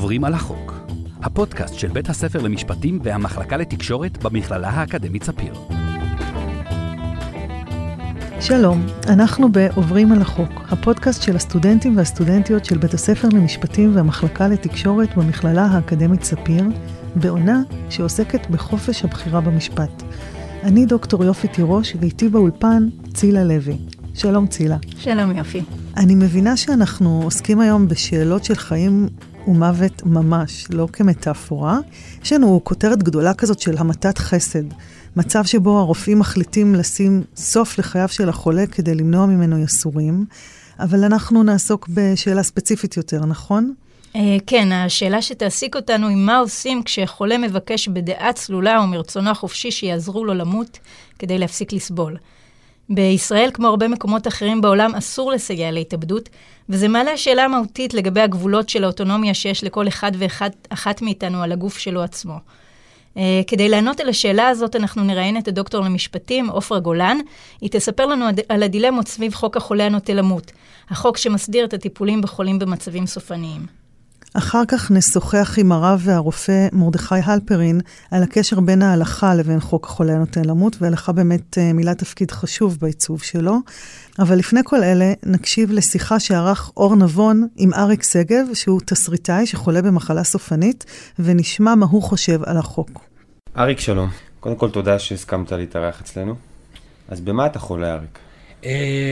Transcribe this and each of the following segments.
עוברים על החוק, הפודקאסט של בית הספר למשפטים והמחלקה לתקשורת במכללה האקדמית ספיר. שלום, אנחנו ב"עוברים על החוק", הפודקאסט של הסטודנטים והסטודנטיות של בית הספר למשפטים והמחלקה לתקשורת במכללה האקדמית ספיר, בעונה שעוסקת בחופש הבחירה במשפט. אני דוקטור יופי תירוש, ואיתי באולפן צילה לוי. שלום צילה. שלום יופי. אני מבינה שאנחנו עוסקים היום בשאלות של חיים ומוות ממש, לא כמטאפורה. יש לנו כותרת גדולה כזאת של המתת חסד. מצב שבו הרופאים מחליטים לשים סוף לחייו של החולה כדי למנוע ממנו יסורים, אבל אנחנו נעסוק בשאלה ספציפית יותר, נכון? אה, כן, השאלה שתעסיק אותנו היא מה עושים כשחולה מבקש בדעה צלולה ומרצונו החופשי שיעזרו לו למות כדי להפסיק לסבול. בישראל, כמו הרבה מקומות אחרים בעולם, אסור לסייע להתאבדות, וזה מעלה שאלה מהותית לגבי הגבולות של האוטונומיה שיש לכל אחד ואחת מאיתנו על הגוף שלו עצמו. Uh, כדי לענות על השאלה הזאת, אנחנו נראיין את הדוקטור למשפטים, עופרה גולן. היא תספר לנו על הדילמות סביב חוק החולה הנוטה למות, החוק שמסדיר את הטיפולים בחולים במצבים סופניים. אחר כך נשוחח עם הרב והרופא מרדכי הלפרין על הקשר בין ההלכה לבין חוק החולה הנותן למות, ולך באמת אה, מילא תפקיד חשוב בעיצוב שלו. אבל לפני כל אלה, נקשיב לשיחה שערך אור נבון עם אריק שגב, שהוא תסריטאי שחולה במחלה סופנית, ונשמע מה הוא חושב על החוק. אריק, שלום. קודם כל, תודה שהסכמת להתארח אצלנו. אז במה אתה חולה, אריק? Uh,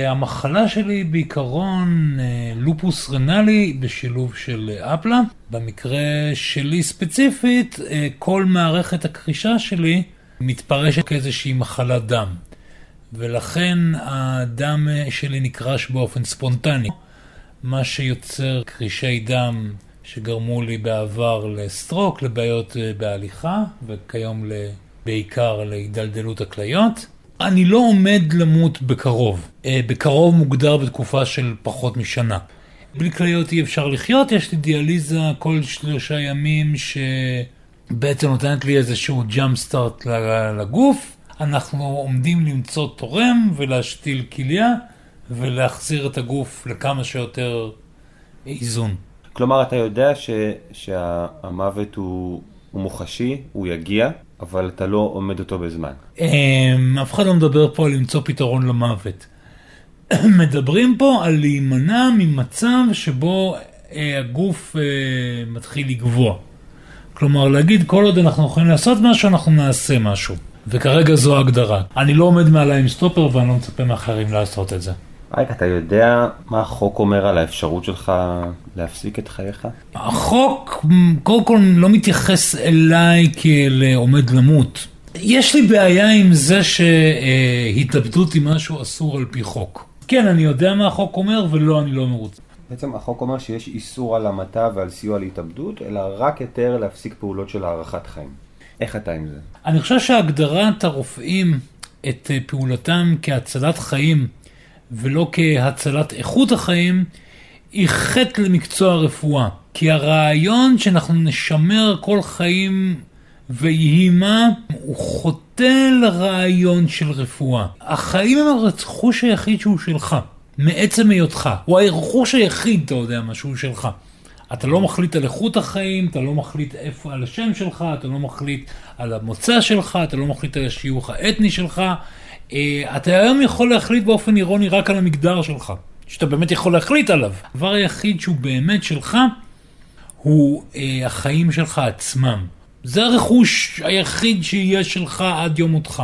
המחלה שלי בעיקרון uh, לופוס רנלי בשילוב של uh, אפלה. במקרה שלי ספציפית, uh, כל מערכת הקרישה שלי מתפרשת כאיזושהי מחלת דם. ולכן הדם שלי נקרש באופן ספונטני. מה שיוצר קרישי דם שגרמו לי בעבר לסטרוק, לבעיות בהליכה, וכיום בעיקר להידלדלות הכליות. אני לא עומד למות בקרוב. אה, בקרוב מוגדר בתקופה של פחות משנה. בלי כליות אי אפשר לחיות, יש לי דיאליזה כל שלושה ימים שבעצם נותנת לי איזשהו ג'אמפ סטארט לגוף. אנחנו עומדים למצוא תורם ולהשתיל כליה ולהחזיר את הגוף לכמה שיותר איזון. כלומר, אתה יודע ש, שהמוות הוא, הוא מוחשי, הוא יגיע, אבל אתה לא עומד אותו בזמן. אמ, אף אחד לא מדבר פה על למצוא פתרון למוות. מדברים פה על להימנע ממצב שבו אה, הגוף אה, מתחיל לגבוה. כלומר, להגיד כל עוד אנחנו יכולים לעשות משהו, אנחנו נעשה משהו. וכרגע זו ההגדרה. אני לא עומד מעליי עם סטופר ואני לא מצפה מאחרים לעשות את זה. רייק, אתה יודע מה החוק אומר על האפשרות שלך להפסיק את חייך? החוק קודם כל לא מתייחס אליי כאל עומד למות. יש לי בעיה עם זה שהתלבטות היא משהו אסור על פי חוק. כן, אני יודע מה החוק אומר, ולא, אני לא מרוצה. בעצם החוק אומר שיש איסור על המתה ועל סיוע להתאבדות, אלא רק היתר להפסיק פעולות של הארכת חיים. איך אתה עם זה? אני חושב שהגדרת הרופאים את פעולתם כהצלת חיים ולא כהצלת איכות החיים, היא חטא למקצוע הרפואה. כי הרעיון שאנחנו נשמר כל חיים ויהי מה, הוא חוטא לרעיון של רפואה. החיים הם הרכוש היחיד שהוא שלך, מעצם היותך. הוא הרכוש היחיד, אתה יודע מה, שהוא שלך. אתה לא מחליט על איכות החיים, אתה לא מחליט איפה על השם שלך, אתה לא מחליט על המוצא שלך, אתה לא מחליט על השיוך האתני שלך, אתה היום יכול להחליט באופן אירוני רק על המגדר שלך, שאתה באמת יכול להחליט עליו. הדבר היחיד שהוא באמת שלך, הוא אה, החיים שלך עצמם. זה הרכוש היחיד שיהיה שלך עד יום מותך.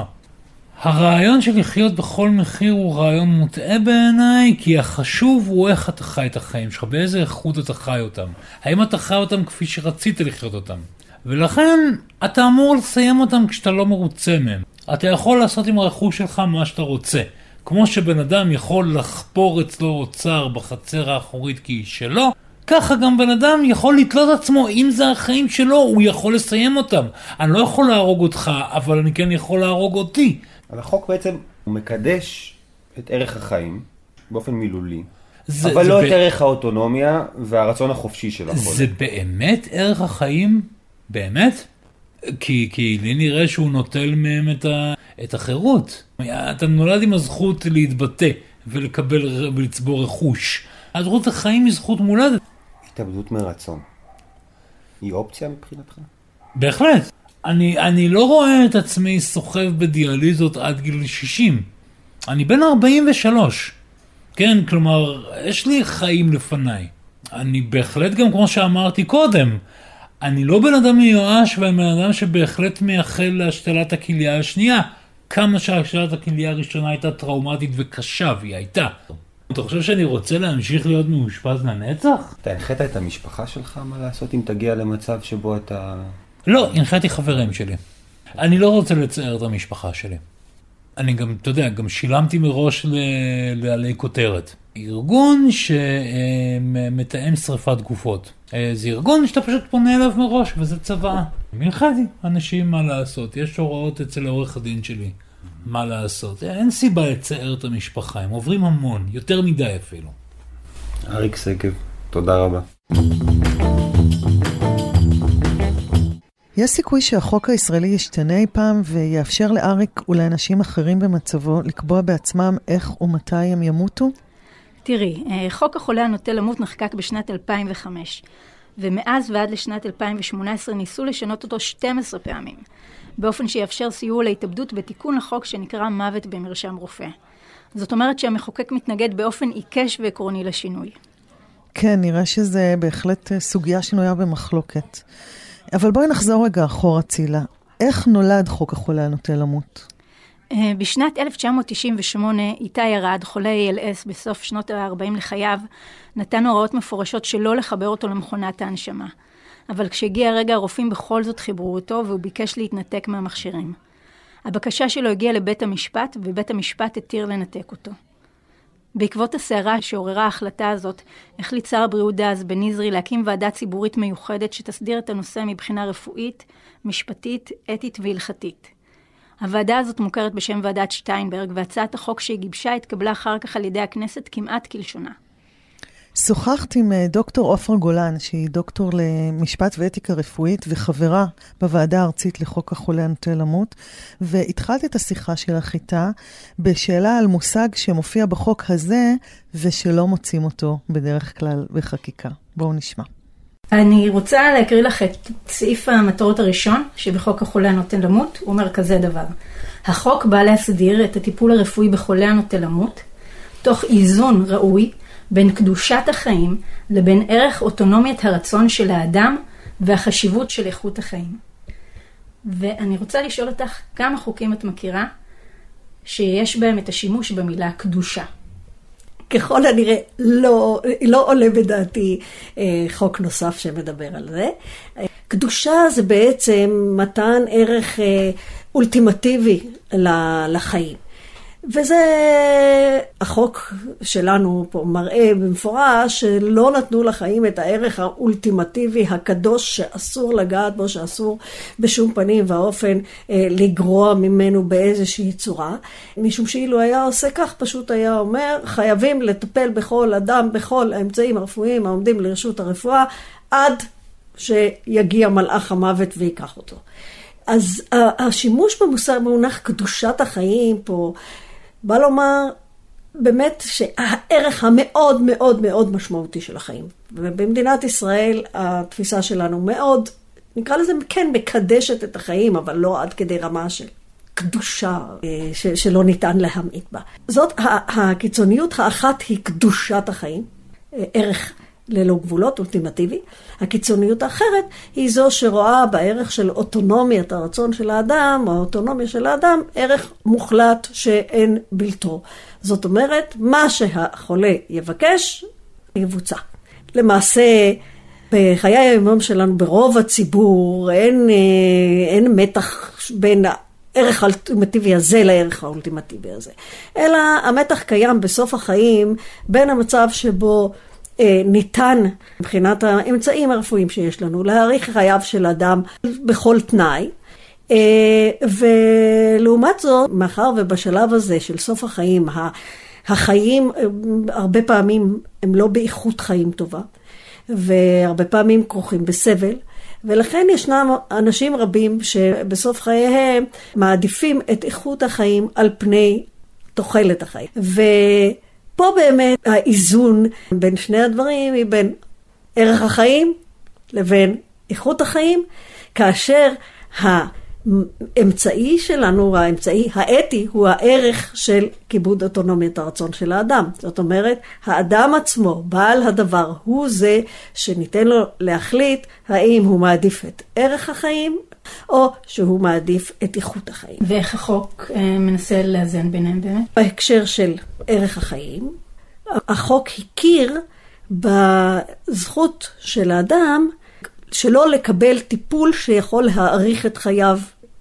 הרעיון של לחיות בכל מחיר הוא רעיון מוטעה בעיניי, כי החשוב הוא איך אתה חי את החיים שלך, באיזה איכות אתה חי אותם. האם אתה חי אותם כפי שרצית לחיות אותם. ולכן אתה אמור לסיים אותם כשאתה לא מרוצה מהם. אתה יכול לעשות עם הרכוש שלך מה שאתה רוצה. כמו שבן אדם יכול לחפור אצלו אוצר בחצר האחורית כי היא שלו, ככה גם בן אדם יכול לתלות עצמו, אם זה החיים שלו, הוא יכול לסיים אותם. אני לא יכול להרוג אותך, אבל אני כן יכול להרוג אותי. אבל החוק בעצם, הוא מקדש את ערך החיים באופן מילולי. זה, אבל זה לא ב... את ערך האוטונומיה והרצון החופשי של החולה. זה באמת ערך החיים? באמת? כי, כי לי נראה שהוא נוטל מהם את, ה, את החירות. אתה נולד עם הזכות להתבטא ולקבל ולצבור רכוש. הזכות לחיים היא זכות מולדת. התאבדות מרצון. היא אופציה מבחינתך? בהחלט. אני, אני לא רואה את עצמי סוחב בדיאליזות עד גיל 60. אני בן 43. כן, כלומר, יש לי חיים לפניי. אני בהחלט גם, כמו שאמרתי קודם, אני לא בן אדם מיואש, ואני בן אדם שבהחלט מייחל להשתלת הכליה השנייה. כמה שהשתלת הכליה הראשונה הייתה טראומטית וקשה, והיא הייתה. אתה חושב שאני רוצה להמשיך להיות מאושפז לנצח? אתה הנחית את המשפחה שלך מה לעשות אם תגיע למצב שבו אתה... לא, הנחיתי חברים שלי. אני לא רוצה לצייר את המשפחה שלי. אני גם, אתה יודע, גם שילמתי מראש לעלי כותרת. ארגון שמתאם שריפת גופות. אה, זה ארגון שאתה פשוט פונה אליו מראש, וזה צבא. הנחיתי אנשים מה לעשות. יש הוראות אצל העורך הדין שלי. מה לעשות. אין סיבה לצייר את המשפחה, הם עוברים המון, יותר מדי אפילו. אריק שגב, תודה רבה. יש סיכוי שהחוק הישראלי ישתנה אי פעם ויאפשר לאריק ולאנשים אחרים במצבו לקבוע בעצמם איך ומתי הם ימותו? תראי, אה, חוק החולה הנוטה למות נחקק בשנת 2005, ומאז ועד לשנת 2018 ניסו לשנות אותו 12 פעמים. באופן שיאפשר סיוע להתאבדות בתיקון לחוק שנקרא מוות במרשם רופא. זאת אומרת שהמחוקק מתנגד באופן עיקש ועקרוני לשינוי. כן, נראה שזה בהחלט אה, סוגיה שנויה במחלוקת. אבל בואי נחזור רגע אחורה, צילה. איך נולד חוק החולה הנוטה למות? אה, בשנת 1998, איתי ארד, חולה ALS בסוף שנות ה-40 לחייו, נתן הוראות מפורשות שלא לחבר אותו למכונת ההנשמה. אבל כשהגיע הרגע הרופאים בכל זאת חיברו אותו והוא ביקש להתנתק מהמכשירים. הבקשה שלו הגיעה לבית המשפט ובית המשפט התיר לנתק אותו. בעקבות הסערה שעוררה ההחלטה הזאת, החליט שר הבריאות דאז בן נזרי להקים ועדה ציבורית מיוחדת שתסדיר את הנושא מבחינה רפואית, משפטית, אתית והלכתית. הוועדה הזאת מוכרת בשם ועדת שטיינברג, והצעת החוק שהיא גיבשה התקבלה אחר כך על ידי הכנסת כמעט כלשונה. שוחחת עם אה, דוקטור עופרה גולן, שהיא דוקטור למשפט ואתיקה רפואית וחברה בוועדה הארצית לחוק החולה הנוטה למות, והתחלת את השיחה שלך איתה בשאלה על מושג שמופיע בחוק הזה ושלא מוצאים אותו בדרך כלל בחקיקה. בואו נשמע. אני רוצה להקריא לך את סעיף המטרות הראשון שבחוק החולה הנוטה למות, הוא אומר כזה דבר: החוק בא להסדיר את הטיפול הרפואי בחולה הנוטה למות, תוך איזון ראוי בין קדושת החיים לבין ערך אוטונומיית הרצון של האדם והחשיבות של איכות החיים. ואני רוצה לשאול אותך, כמה חוקים את מכירה שיש בהם את השימוש במילה קדושה? ככל הנראה לא, לא עולה בדעתי אה, חוק נוסף שמדבר על זה. קדושה זה בעצם מתן ערך אה, אולטימטיבי לחיים. וזה, החוק שלנו פה מראה במפורש שלא נתנו לחיים את הערך האולטימטיבי הקדוש שאסור לגעת בו, שאסור בשום פנים ואופן אה, לגרוע ממנו באיזושהי צורה. משום שאילו היה עושה כך, פשוט היה אומר, חייבים לטפל בכל אדם, בכל האמצעים הרפואיים העומדים לרשות הרפואה, עד שיגיע מלאך המוות ויקח אותו. אז השימוש במושג, במונח קדושת החיים פה, בא לומר באמת שהערך המאוד מאוד מאוד משמעותי של החיים. ובמדינת ישראל התפיסה שלנו מאוד, נקרא לזה כן, מקדשת את החיים, אבל לא עד כדי רמה של קדושה אה, ש- שלא ניתן להמעיט בה. זאת הקיצוניות האחת היא קדושת החיים, אה, ערך ללא גבולות, אולטימטיבי. הקיצוניות האחרת היא זו שרואה בערך של אוטונומיית הרצון של האדם, או האוטונומיה של האדם, ערך מוחלט שאין בלתו. זאת אומרת, מה שהחולה יבקש, יבוצע. למעשה, בחיי היום שלנו, ברוב הציבור, אין, אה, אין מתח בין הערך האולטימטיבי הזה לערך האולטימטיבי הזה. אלא המתח קיים בסוף החיים בין המצב שבו ניתן מבחינת האמצעים הרפואיים שיש לנו להאריך חייו של אדם בכל תנאי. אה, ולעומת זאת, מאחר ובשלב הזה של סוף החיים, החיים אה, הרבה פעמים הם לא באיכות חיים טובה, והרבה פעמים כרוכים בסבל, ולכן ישנם אנשים רבים שבסוף חייהם מעדיפים את איכות החיים על פני תוחלת החיים. פה באמת האיזון בין שני הדברים היא בין ערך החיים לבין איכות החיים, כאשר האמצעי שלנו, האמצעי האתי, הוא הערך של כיבוד אוטונומיית הרצון של האדם. זאת אומרת, האדם עצמו, בעל הדבר, הוא זה שניתן לו להחליט האם הוא מעדיף את ערך החיים, או שהוא מעדיף את איכות החיים. ואיך החוק אה, מנסה לאזן ביניהם באמת? בהקשר של ערך החיים, החוק הכיר בזכות של האדם שלא לקבל טיפול שיכול להאריך את חייו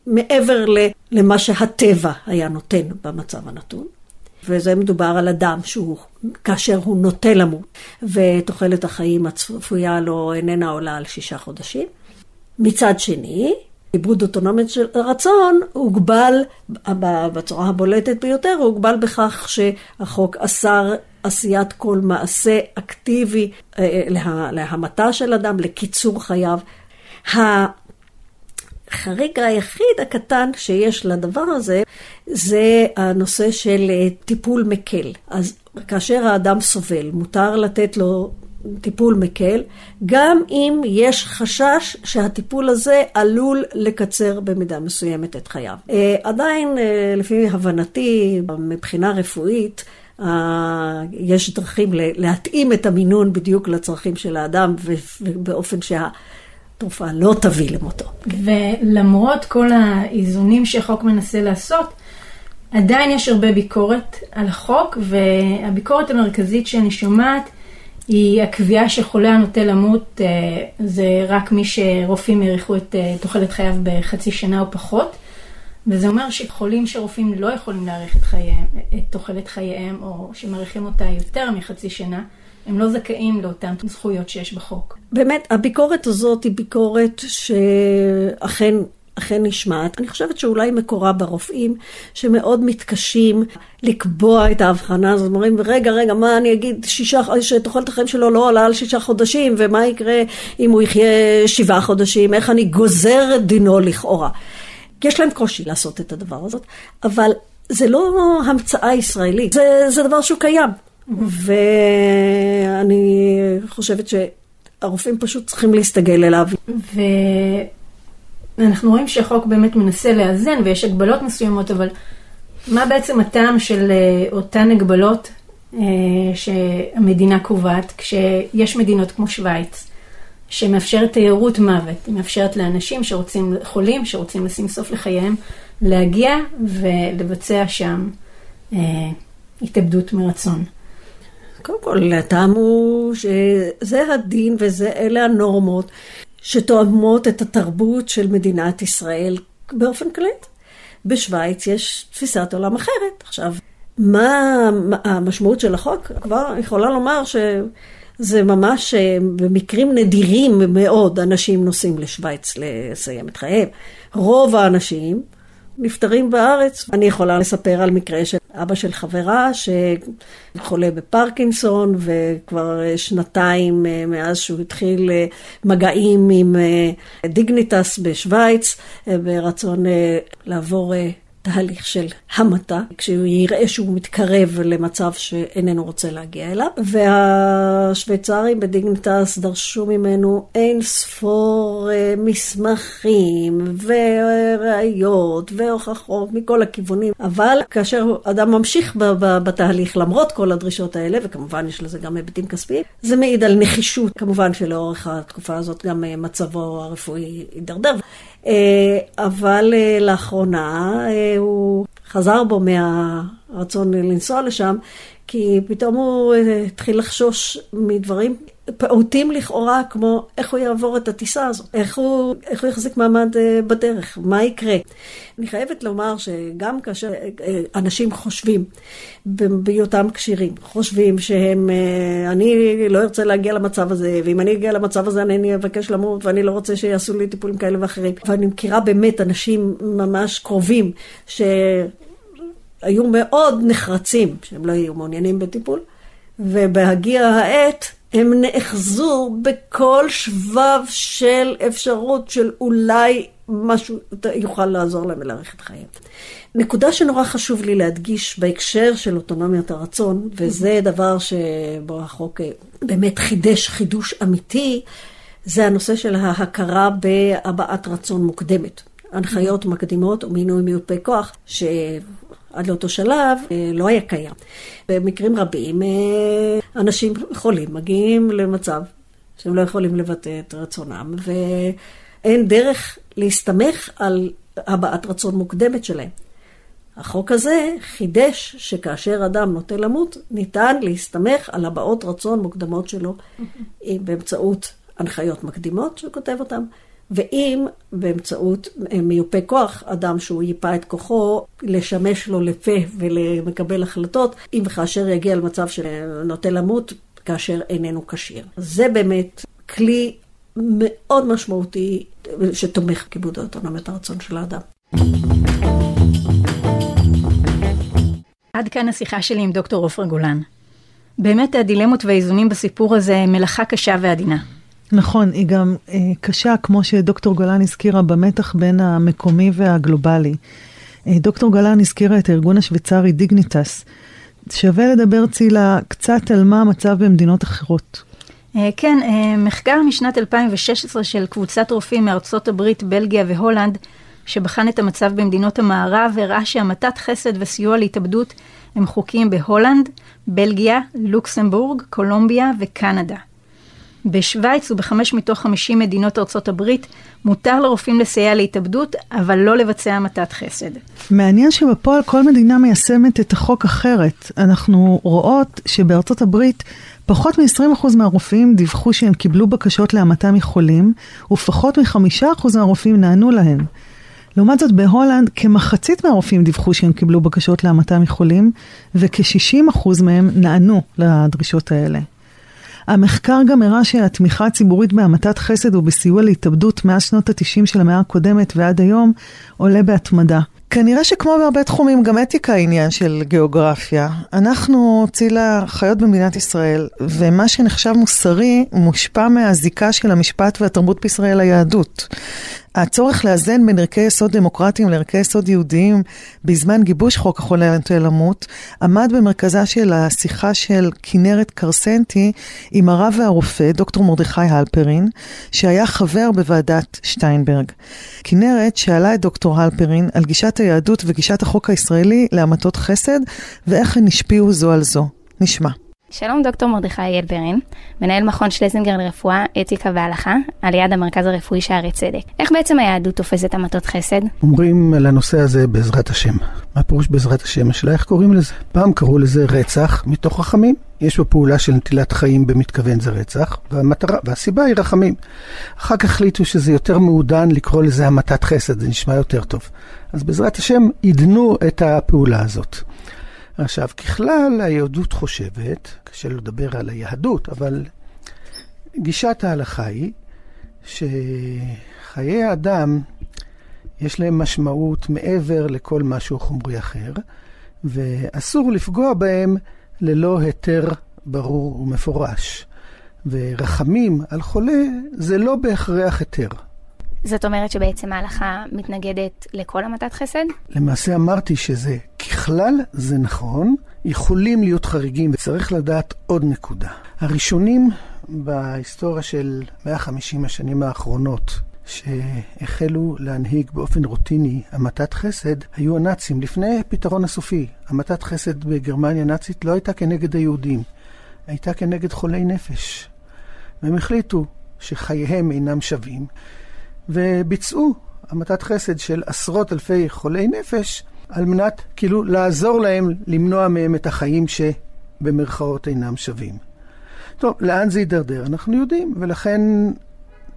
מעבר למה שהטבע היה נותן במצב הנתון. וזה מדובר על אדם שהוא, כאשר הוא נוטה למות, ותוחלת החיים הצפויה לו איננה עולה על שישה חודשים. מצד שני, עיבוד אוטונומית של רצון הוגבל, בצורה הבולטת ביותר, הוגבל בכך שהחוק אסר עשיית כל מעשה אקטיבי אה, לה, להמתה של אדם, לקיצור חייו. החריג היחיד הקטן שיש לדבר הזה, זה הנושא של אה, טיפול מקל. אז כאשר האדם סובל, מותר לתת לו טיפול מקל, גם אם יש חשש שהטיפול הזה עלול לקצר במידה מסוימת את חייו. אה, עדיין, אה, לפי הבנתי, מבחינה רפואית, יש דרכים להתאים את המינון בדיוק לצרכים של האדם ובאופן שה... תרופה לא תביא למותו. ולמרות כל האיזונים שהחוק מנסה לעשות, עדיין יש הרבה ביקורת על החוק, והביקורת המרכזית שאני שומעת היא הקביעה שחולה הנוטה למות אה, זה רק מי שרופאים האריכו את אה, תוחלת חייו בחצי שנה או פחות. וזה אומר שחולים שרופאים לא יכולים להאריך את, את תוחלת חייהם, או שמאריכים אותה יותר מחצי שנה, הם לא זכאים לאותן זכויות שיש בחוק. באמת, הביקורת הזאת היא ביקורת שאכן אכן נשמעת. אני חושבת שאולי מקורה ברופאים שמאוד מתקשים לקבוע את ההבחנה הזאת. אומרים, רגע, רגע, מה אני אגיד, שתוחלת החיים שלו לא עולה על שישה חודשים, ומה יקרה אם הוא יחיה שבעה חודשים, איך אני גוזר את דינו לכאורה. יש להם קושי לעשות את הדבר הזאת, אבל זה לא המצאה ישראלית, זה, זה דבר שהוא קיים. ואני חושבת שהרופאים פשוט צריכים להסתגל אליו. ואנחנו רואים שהחוק באמת מנסה לאזן ויש הגבלות מסוימות, אבל מה בעצם הטעם של אה, אותן הגבלות אה, שהמדינה קובעת כשיש מדינות כמו שווייץ, שמאפשרת תיירות מוות, היא מאפשרת לאנשים שרוצים, חולים שרוצים לשים סוף לחייהם, להגיע ולבצע שם אה, התאבדות מרצון. קודם כל, הטעם הוא שזה הדין ואלה הנורמות שתואמות את התרבות של מדינת ישראל באופן כללי. בשוויץ יש תפיסת עולם אחרת. עכשיו, מה המשמעות של החוק? כבר יכולה לומר שזה ממש במקרים נדירים מאוד אנשים נוסעים לשוויץ לסיים את חייהם. רוב האנשים נפטרים בארץ. אני יכולה לספר על מקרה של אבא של חברה שחולה בפרקינסון וכבר שנתיים אה, מאז שהוא התחיל אה, מגעים עם אה, דיגניטס בשוויץ ברצון לעבור תהליך של המתה, כשהוא יראה שהוא מתקרב למצב שאיננו רוצה להגיע אליו. והשוויצרים בדיגניטס דרשו ממנו אין ספור אה, מסמכים וראיות והוכחות מכל הכיוונים. אבל כאשר אדם ממשיך בתהליך למרות כל הדרישות האלה, וכמובן יש לזה גם היבטים כספיים, זה מעיד על נחישות. כמובן שלאורך התקופה הזאת גם אה, מצבו הרפואי הידרדר. אה, אבל אה, לאחרונה אה, הוא חזר בו מהרצון לנסוע לשם, כי פתאום הוא התחיל לחשוש מדברים פעוטים לכאורה, כמו איך הוא יעבור את הטיסה הזאת, איך הוא, איך הוא יחזיק מעמד בדרך, מה יקרה. אני חייבת לומר שגם כאשר אנשים חושבים, בהיותם כשירים, חושבים שהם, אני לא ארצה להגיע למצב הזה, ואם אני אגיע למצב הזה אני אבקש למות, ואני לא רוצה שיעשו לי טיפולים כאלה ואחרים. ואני מכירה באמת אנשים ממש קרובים, שהיו מאוד נחרצים, שהם לא יהיו מעוניינים בטיפול, ובהגיע העת, הם נאחזו בכל שבב של אפשרות של אולי משהו יוכל לעזור להם ולהאריך את חייהם. נקודה שנורא חשוב לי להדגיש בהקשר של אוטונומיית הרצון, וזה דבר שבו החוק אה, באמת חידש חידוש אמיתי, זה הנושא של ההכרה בהבעת רצון מוקדמת. הנחיות מקדימות ומינוי מיופה כוח, שעד לאותו שלב אה, לא היה קיים. במקרים רבים, אה, אנשים חולים מגיעים למצב שהם לא יכולים לבטא את רצונם, ואין דרך להסתמך על הבעת רצון מוקדמת שלהם. החוק הזה חידש שכאשר אדם נוטה למות, ניתן להסתמך על הבעות רצון מוקדמות שלו באמצעות הנחיות מקדימות שהוא כותב אותן, ואם באמצעות מיופה כוח, אדם שהוא ייפה את כוחו לשמש לו לפה ולמקבל החלטות, אם וכאשר יגיע למצב שנוטה למות, כאשר איננו כשיר. זה באמת כלי מאוד משמעותי שתומך כיבוד האוטונומיית הרצון של האדם. עד כאן השיחה שלי עם דוקטור עופרה גולן. באמת הדילמות והאיזונים בסיפור הזה הם מלאכה קשה ועדינה. נכון, היא גם אה, קשה, כמו שדוקטור גולן הזכירה, במתח בין המקומי והגלובלי. אה, דוקטור גולן הזכירה את הארגון השוויצרי דיגניטס. שווה לדבר, צילה, קצת על מה המצב במדינות אחרות. אה, כן, אה, מחקר משנת 2016 של קבוצת רופאים מארצות הברית, בלגיה והולנד, שבחן את המצב במדינות המערב, הראה שהמתת חסד וסיוע להתאבדות הם חוקיים בהולנד, בלגיה, לוקסמבורג, קולומביה וקנדה. בשוויץ ובחמש מתוך חמישים מדינות ארצות הברית מותר לרופאים לסייע להתאבדות, אבל לא לבצע המתת חסד. מעניין שבפועל כל מדינה מיישמת את החוק אחרת. אנחנו רואות שבארצות הברית פחות מ-20% מהרופאים דיווחו שהם קיבלו בקשות להמתה מחולים, ופחות מ-5% מהרופאים נענו להן. לעומת זאת, בהולנד כמחצית מהרופאים דיווחו שהם קיבלו בקשות להמתה מחולים, וכ-60% מהם נענו לדרישות האלה. המחקר גם הראה שהתמיכה הציבורית בהמתת חסד ובסיוע להתאבדות מאז שנות ה-90 של המאה הקודמת ועד היום עולה בהתמדה. כנראה שכמו בהרבה תחומים, גם אתיקה היא עניין של גיאוגרפיה. אנחנו, צילה, חיות במדינת ישראל, ומה שנחשב מוסרי מושפע מהזיקה של המשפט והתרבות בישראל ליהדות. הצורך לאזן בין ערכי יסוד דמוקרטיים לערכי יסוד יהודיים בזמן גיבוש חוק החולה הנוטה למות, עמד במרכזה של השיחה של כנרת קרסנטי עם הרב והרופא, דוקטור מרדכי הלפרין, שהיה חבר בוועדת שטיינברג. כנרת שאלה את דוקטור הלפרין על גישת היהדות וגישת החוק הישראלי להמתות חסד, ואיך הן השפיעו זו על זו. נשמע. שלום דוקטור מרדכי אלברין, מנהל מכון שלזינגר לרפואה, אתיקה והלכה, על יד המרכז הרפואי שערי צדק. איך בעצם היהדות תופסת המתות חסד? אומרים על הנושא הזה בעזרת השם. מה פירוש בעזרת השם? השאלה איך קוראים לזה? פעם קראו לזה רצח מתוך רחמים. יש פה פעולה של נטילת חיים במתכוון זה רצח, והמטרה, והסיבה היא רחמים. אחר כך החליטו שזה יותר מעודן לקרוא לזה המתת חסד, זה נשמע יותר טוב. אז בעזרת השם עידנו את הפעולה הזאת. עכשיו, ככלל, היהדות חושבת, קשה לדבר על היהדות, אבל גישת ההלכה היא שחיי האדם יש להם משמעות מעבר לכל משהו חומרי אחר, ואסור לפגוע בהם ללא היתר ברור ומפורש. ורחמים על חולה זה לא בהכרח היתר. זאת אומרת שבעצם ההלכה מתנגדת לכל המתת חסד? למעשה אמרתי שזה, ככלל זה נכון, יכולים להיות חריגים, וצריך לדעת עוד נקודה. הראשונים בהיסטוריה של 150 השנים האחרונות, שהחלו להנהיג באופן רוטיני המתת חסד, היו הנאצים. לפני הפתרון הסופי, המתת חסד בגרמניה הנאצית לא הייתה כנגד היהודים, הייתה כנגד חולי נפש. והם החליטו שחייהם אינם שווים, וביצעו המתת חסד של עשרות אלפי חולי נפש, על מנת כאילו לעזור להם למנוע מהם את החיים שבמרכאות אינם שווים. טוב, לאן זה יידרדר? אנחנו יודעים, ולכן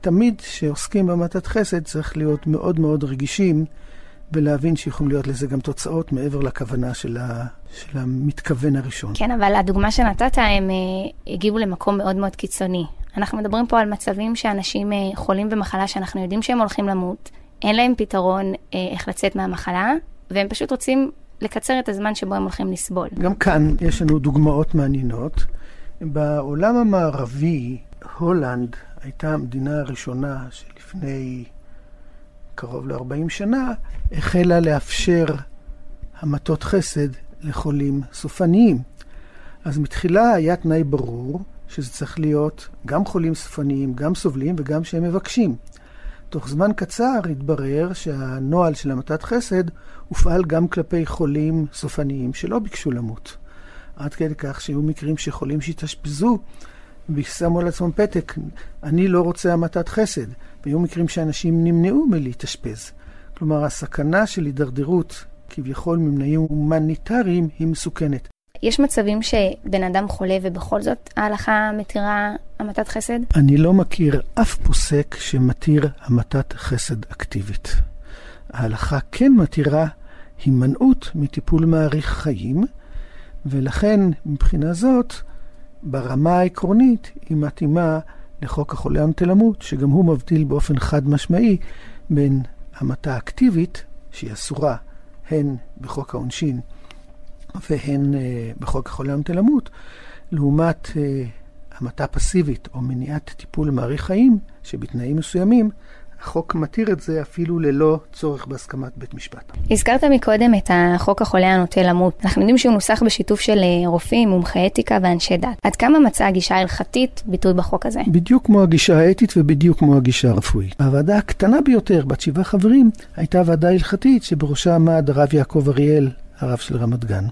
תמיד כשעוסקים במתת חסד צריך להיות מאוד מאוד רגישים ולהבין שיכולים להיות לזה גם תוצאות מעבר לכוונה של, ה, של המתכוון הראשון. כן, אבל הדוגמה שנתת, הם uh, הגיעו למקום מאוד מאוד קיצוני. אנחנו מדברים פה על מצבים שאנשים uh, חולים במחלה שאנחנו יודעים שהם הולכים למות, אין להם פתרון uh, איך לצאת מהמחלה, והם פשוט רוצים לקצר את הזמן שבו הם הולכים לסבול. גם כאן יש לנו דוגמאות מעניינות. בעולם המערבי, הולנד הייתה המדינה הראשונה שלפני קרוב ל-40 שנה החלה לאפשר המתות חסד לחולים סופניים. אז מתחילה היה תנאי ברור שזה צריך להיות גם חולים סופניים, גם סובלים וגם שהם מבקשים. תוך זמן קצר התברר שהנוהל של המתת חסד הופעל גם כלפי חולים סופניים שלא ביקשו למות. עד כדי כך שהיו מקרים שחולים שהתאשפזו ושמו על עצמם פתק, אני לא רוצה המתת חסד. והיו מקרים שאנשים נמנעו מלהתאשפז. כלומר, הסכנה של הידרדרות כביכול ממנעים הומניטריים היא מסוכנת. יש מצבים שבן אדם חולה ובכל זאת ההלכה מתירה המתת חסד? אני לא מכיר אף פוסק שמתיר המתת חסד אקטיבית. ההלכה כן מתירה הימנעות מטיפול מאריך חיים, ולכן מבחינה זאת, ברמה העקרונית היא מתאימה לחוק החולה המתלמות, שגם הוא מבדיל באופן חד משמעי בין המתה אקטיבית, שהיא אסורה הן בחוק העונשין והן uh, בחוק החולה המתלמות, לעומת uh, המתה פסיבית או מניעת טיפול מאריך חיים, שבתנאים מסוימים החוק מתיר את זה אפילו ללא צורך בהסכמת בית משפט. הזכרת מקודם את החוק החולה הנוטה למות. אנחנו יודעים שהוא נוסח בשיתוף של אה, רופאים, מומחי אתיקה ואנשי דת. עד כמה מצאה הגישה ההלכתית ביטוי בחוק הזה? בדיוק כמו הגישה האתית ובדיוק כמו הגישה הרפואית. הוועדה הקטנה ביותר, בת שבעה חברים, הייתה ועדה הלכתית שבראשה עמד הרב יעקב אריאל, הרב של רמת גן.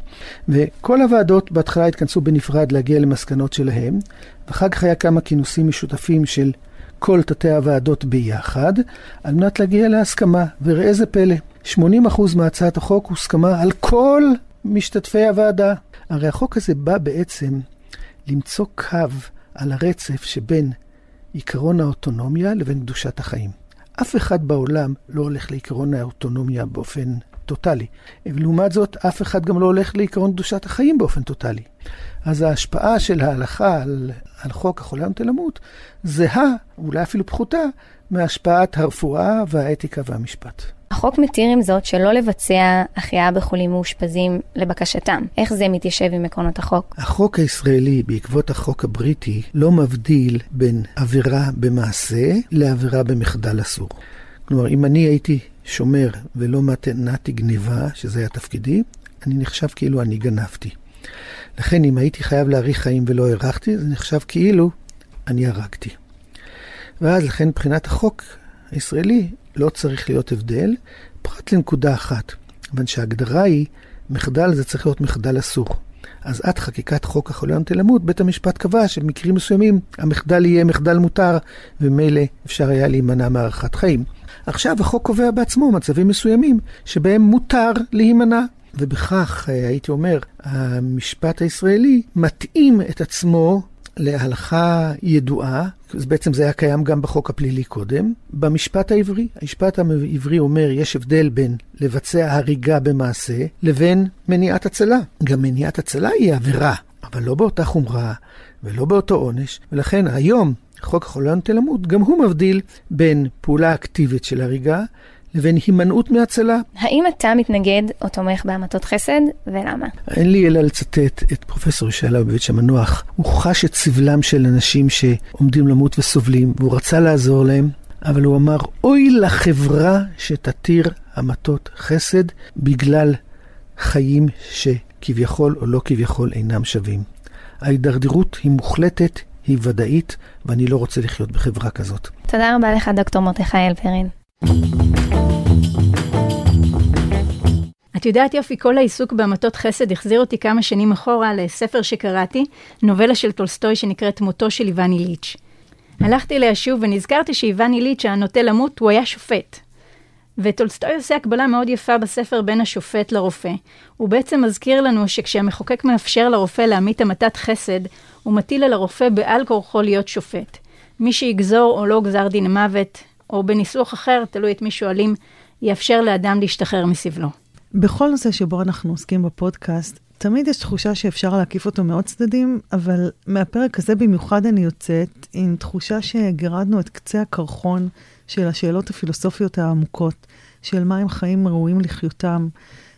וכל הוועדות בהתחלה התכנסו בנפרד להגיע למסקנות שלהם, ואחר כך היה כמה כינוסים משותפים של כל תתי הוועדות ביחד, על מנת להגיע להסכמה. וראה זה פלא, 80% מהצעת החוק הוסכמה על כל משתתפי הוועדה. הרי החוק הזה בא בעצם למצוא קו על הרצף שבין עקרון האוטונומיה לבין קדושת החיים. אף אחד בעולם לא הולך לעקרון האוטונומיה באופן טוטאלי. ולעומת זאת, אף אחד גם לא הולך לעקרון קדושת החיים באופן טוטאלי. אז ההשפעה של ההלכה על, על חוק החולה נוטה למות זהה, אולי אפילו פחותה, מהשפעת הרפואה והאתיקה והמשפט. החוק מתיר עם זאת שלא לבצע החייאה בחולים מאושפזים לבקשתם. איך זה מתיישב עם עקרונות החוק? החוק הישראלי, בעקבות החוק הבריטי, לא מבדיל בין עבירה במעשה לעבירה במחדל אסור. כלומר, אם אני הייתי שומר ולא מתנעתי גניבה, שזה היה תפקידי, אני נחשב כאילו אני גנבתי. לכן אם הייתי חייב להאריך חיים ולא הארכתי, זה נחשב כאילו אני הרגתי. ואז לכן מבחינת החוק הישראלי לא צריך להיות הבדל, פרט לנקודה אחת, כיוון שההגדרה היא, מחדל זה צריך להיות מחדל אסור. אז עד חקיקת חוק החולה למות, בית המשפט קבע שבמקרים מסוימים המחדל יהיה מחדל מותר, וממילא אפשר היה להימנע מהארכת חיים. עכשיו החוק קובע בעצמו מצבים מסוימים שבהם מותר להימנע. ובכך, אה, הייתי אומר, המשפט הישראלי מתאים את עצמו להלכה ידועה, בעצם זה היה קיים גם בחוק הפלילי קודם, במשפט העברי. המשפט העברי אומר, יש הבדל בין לבצע הריגה במעשה לבין מניעת הצלה. גם מניעת הצלה היא עבירה, אבל לא באותה חומרה ולא באותו עונש, ולכן היום חוק החולה נוטה למות, גם הוא מבדיל בין פעולה אקטיבית של הריגה לבין הימנעות מהצלה. האם אתה מתנגד או תומך בהמתות חסד, ולמה? אין לי אלא לצטט את פרופסור ישעיהו בבית המנוח. הוא חש את סבלם של אנשים שעומדים למות וסובלים, והוא רצה לעזור להם, אבל הוא אמר, אוי לחברה שתתיר המתות חסד בגלל חיים שכביכול או לא כביכול אינם שווים. ההידרדרות היא מוחלטת, היא ודאית, ואני לא רוצה לחיות בחברה כזאת. תודה רבה לך, דוקטור מרדכי אלפרין. את יודעת יופי, כל העיסוק בהמתות חסד החזיר אותי כמה שנים אחורה לספר שקראתי, נובלה של טולסטוי שנקראת מותו של איוון איליץ'. הלכתי אליה שוב ונזכרתי שאיוון איליץ', הנוטה למות, הוא היה שופט. וטולסטוי עושה הקבלה מאוד יפה בספר בין השופט לרופא. הוא בעצם מזכיר לנו שכשהמחוקק מאפשר לרופא להמית המתת חסד, הוא מטיל על הרופא בעל כורחו להיות שופט. מי שיגזור או לא גזר דין מוות, או בניסוח אחר, תלוי את מי שואלים, יאפשר לאדם להשתחרר מסבלו. בכל נושא שבו אנחנו עוסקים בפודקאסט, תמיד יש תחושה שאפשר להקיף אותו מעוד צדדים, אבל מהפרק הזה במיוחד אני יוצאת עם תחושה שגירדנו את קצה הקרחון של השאלות הפילוסופיות העמוקות, של מהם חיים ראויים לחיותם,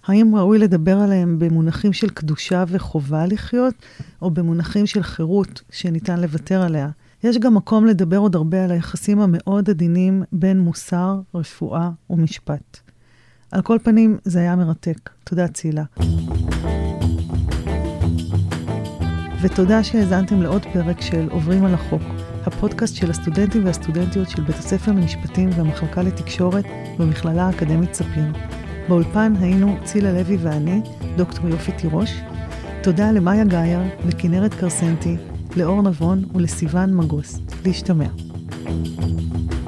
האם ראוי לדבר עליהם במונחים של קדושה וחובה לחיות, או במונחים של חירות שניתן לוותר עליה. יש גם מקום לדבר עוד הרבה על היחסים המאוד עדינים בין מוסר, רפואה ומשפט. על כל פנים, זה היה מרתק. תודה, צילה. ותודה שהאזנתם לעוד פרק של עוברים על החוק, הפודקאסט של הסטודנטים והסטודנטיות של בית הספר למשפטים והמחלקה לתקשורת במכללה האקדמית ספיר. באולפן היינו צילה לוי ואני, דוקטור יופי תירוש. תודה למאיה גאייר, לכנרת קרסנטי, לאור נבון ולסיון מגוס. להשתמע. thank you